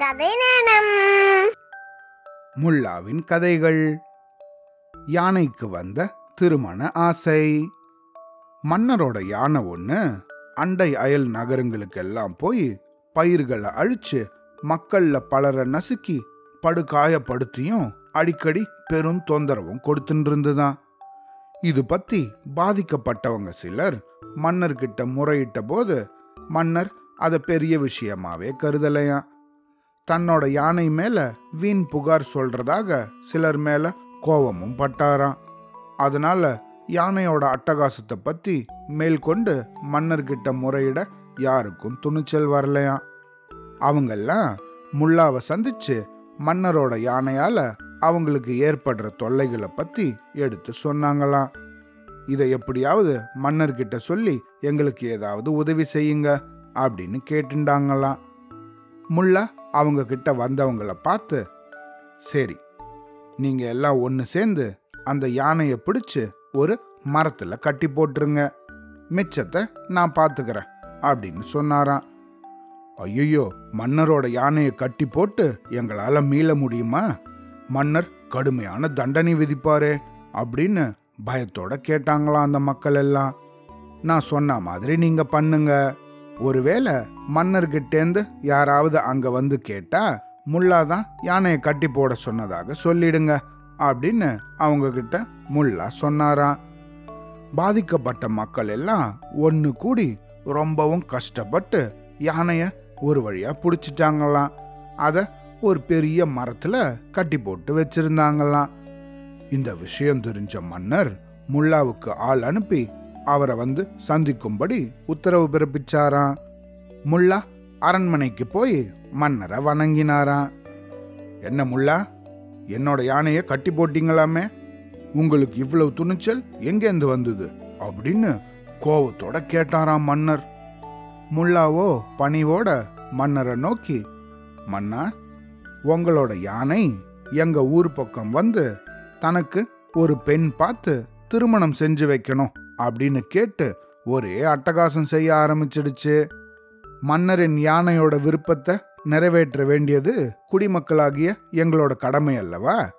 கதை நேரம். முல்லாவின் கதைகள். யானைக்கு வந்த திருமண ஆசை. மன்னரோட யானை ஒன்று அண்டை அயல் நகரங்களுக்கெல்லாம் போய் பயிர்களை அழிச்சு மக்கள்ல பலரை நசுக்கி படுகாயப்படுத்தியும் அடிக்கடி பெரும் தொந்தரவும் கொடுத்துட்டு இருந்துதான் இது பத்தி பாதிக்கப்பட்டவங்க சிலர் மன்னர்கிட்ட முறையிட்ட போது மன்னர் அதை பெரிய விஷயமாவே கருதலையாம் தன்னோட யானை மேல வீண் புகார் சொல்றதாக சிலர் மேல கோபமும் பட்டாராம். அதனால யானையோட அட்டகாசத்தை பத்தி மேல்கொண்டு மன்னர்கிட்ட முறையிட யாருக்கும் துணிச்சல் வரலையாம். அவங்கெல்லாம் முல்லாவை சந்திச்சு மன்னரோட யானையால அவங்களுக்கு ஏற்படுற தொல்லைகளை பத்தி எடுத்து சொன்னாங்களாம். இதை எப்படியாவது மன்னர்கிட்ட சொல்லி எங்களுக்கு ஏதாவது உதவி செய்யுங்க அப்படின்னு கேட்டுண்டாங்களாம். முல்லா அவங்க கிட்ட வந்தவங்கள பார்த்து சரி நீங்க எல்லாம் ஒன்று சேர்ந்து அந்த யானையை பிடிச்சு ஒரு மரத்தில் கட்டி போட்டுருங்க. மிச்சத்தை நான் பார்த்துக்கிறேன் அப்படின்னு சொன்னாராம். ஐயோ மன்னரோட யானையை கட்டி போட்டு எங்களால் மீள முடியுமா? மன்னர் கடுமையான தண்டனை விதிப்பாரே அப்படின்னு பயத்தோட கேட்டாங்களாம் அந்த மக்கள் எல்லாம். நான் சொன்ன மாதிரி நீங்க பண்ணுங்க ஒருவேளை மன்னர்கிட்டேந்து யாராவது அங்க வந்து கேட்டா முல்லா தான் யானையை கட்டி போட சொன்னதாக சொல்லிடுங்க அப்படின்னு அவங்க கிட்ட முல்லா சொன்னாராம். பாதிக்கப்பட்ட மக்கள் எல்லாம் ஒன்று கூடி ரொம்பவும் கஷ்டப்பட்டு யானைய ஒரு வழியா பிடிச்சிட்டாங்களாம். அதை ஒரு பெரிய மரத்துல கட்டி போட்டு வச்சிருந்தாங்களாம். இந்த விஷயம் தெரிஞ்ச மன்னர் முல்லாவுக்கு ஆள் அனுப்பி அவரை வந்து சந்திக்கும்படி உத்தரவு பிறப்பிச்சாராம். முல்லா அரண்மனைக்கு போய் மன்னரை வணங்கினாராம். என்ன முல்லா என்னோட யானையை கட்டி போட்டீங்களாமே? உங்களுக்கு இவ்வளவு துணிச்சல் எங்கேருந்து வந்தது? அப்படின்னு கோவத்தோட கேட்டாராம் மன்னர். முல்லாவோ பணிவோட மன்னரை நோக்கி மன்னா உங்களோட யானை எங்க ஊர் பக்கம் வந்து தனக்கு ஒரு பெண் பார்த்து திருமணம் செஞ்சு வைக்கணும். அப்படின்னு கேட்டு ஒரே அட்டகாசம் செய்ய ஆரம்பிச்சிடுச்சு. மன்னரின் யானையோட விருப்பத்தை நிறைவேற்ற வேண்டியது குடிமக்களாகிய எங்களோட கடமை அல்லவா?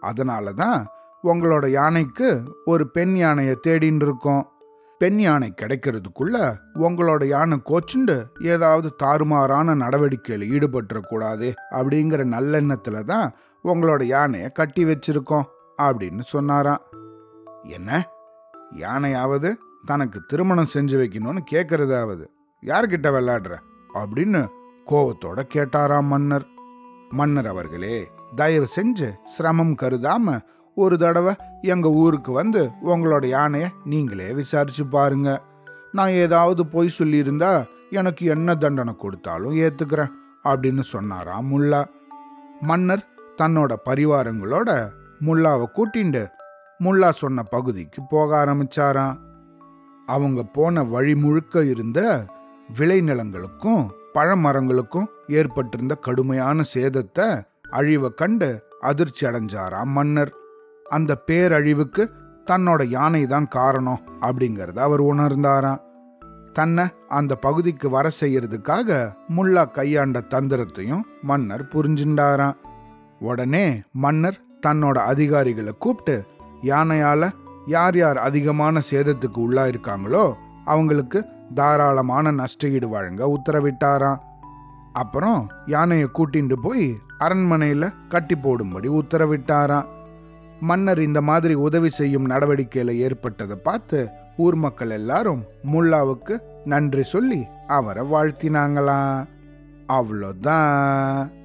அதனால தான் உங்களோட யானைக்கு ஒரு பெண் யானையை தேடின்னு இருக்கோம். பெண் யானை கிடைக்கிறதுக்குள்ள உங்களோட யானை கோச்சுண்டு ஏதாவது தாறுமாறான நடவடிக்கையில் ஈடுபட்டுறக்கூடாது அப்படிங்கிற நல்லெண்ணத்துல தான் உங்களோட யானையை கட்டி வச்சிருக்கோம் அப்படின்னு சொன்னாராம். என்ன? யானையாவது தனக்கு திருமணம் செஞ்சு வைக்கணும்னு கேட்கறதாவது யார்கிட்ட விளையாடுற? அப்படின்னு கோவத்தோட கேட்டாராம் மன்னர். மன்னர் அவர்களே தயவு செஞ்சு சிரமம் கருதாம ஒரு தடவை எங்க ஊருக்கு வந்து உங்களோட யானைய நீங்களே விசாரிச்சு பாருங்க. நான் ஏதாவது பொய் சொல்லியிருந்தா எனக்கு என்ன தண்டனை கொடுத்தாலும் ஏத்துக்கிறேன் அப்படின்னு சொன்னாராம் முல்லா. மன்னர் தன்னோட பரிவாரங்களோட முல்லாவை கூட்டிண்டு முல்லா சொன்ன பகுதிக்கு போக ஆரம்பிச்சாராம் அவங்க போன வழி முழுக்க இருந்த விளைநிலங்களுக்கும் பழமரங்களுக்கும் ஏற்பட்டிருந்த கடுமையான சேதத்தை அழிவை கண்டு அதிர்ச்சி அடைஞ்சாராம் மன்னர்? அந்த பேரழிவுக்கு தன்னோட யானை தான் காரணம் அப்படிங்கறத அவர் உணர்ந்தாராம் தன்னை அந்த பகுதிக்கு வர செய்யறதுக்காக முல்லா கையாண்ட தந்திரத்தையும் மன்னர் புரிஞ்சுண்டாராம் உடனே மன்னர் தன்னோட அதிகாரிகளை கூப்பிட்டு யானையால் யார் யார் அதிகமான சேதத்துக்கு உள்ளா இருக்காங்களோ அவங்களுக்கு தாராளமான நஷ்டஈடு வழங்க உத்தரவிட்டாராம். அப்புறம் யானையை கூட்டிட்டு போய் அரண்மனையில் கட்டி போடும்படி உத்தரவிட்டாராம். மன்னர் இந்த மாதிரி உதவி செய்யும் நடவடிக்கையில் ஏற்பட்டதை பார்த்து ஊர் மக்கள் எல்லாரும் முல்லாவுக்கு நன்றி சொல்லி அவரை வாழ்த்தினாங்களாம். அவ்வளோதான்.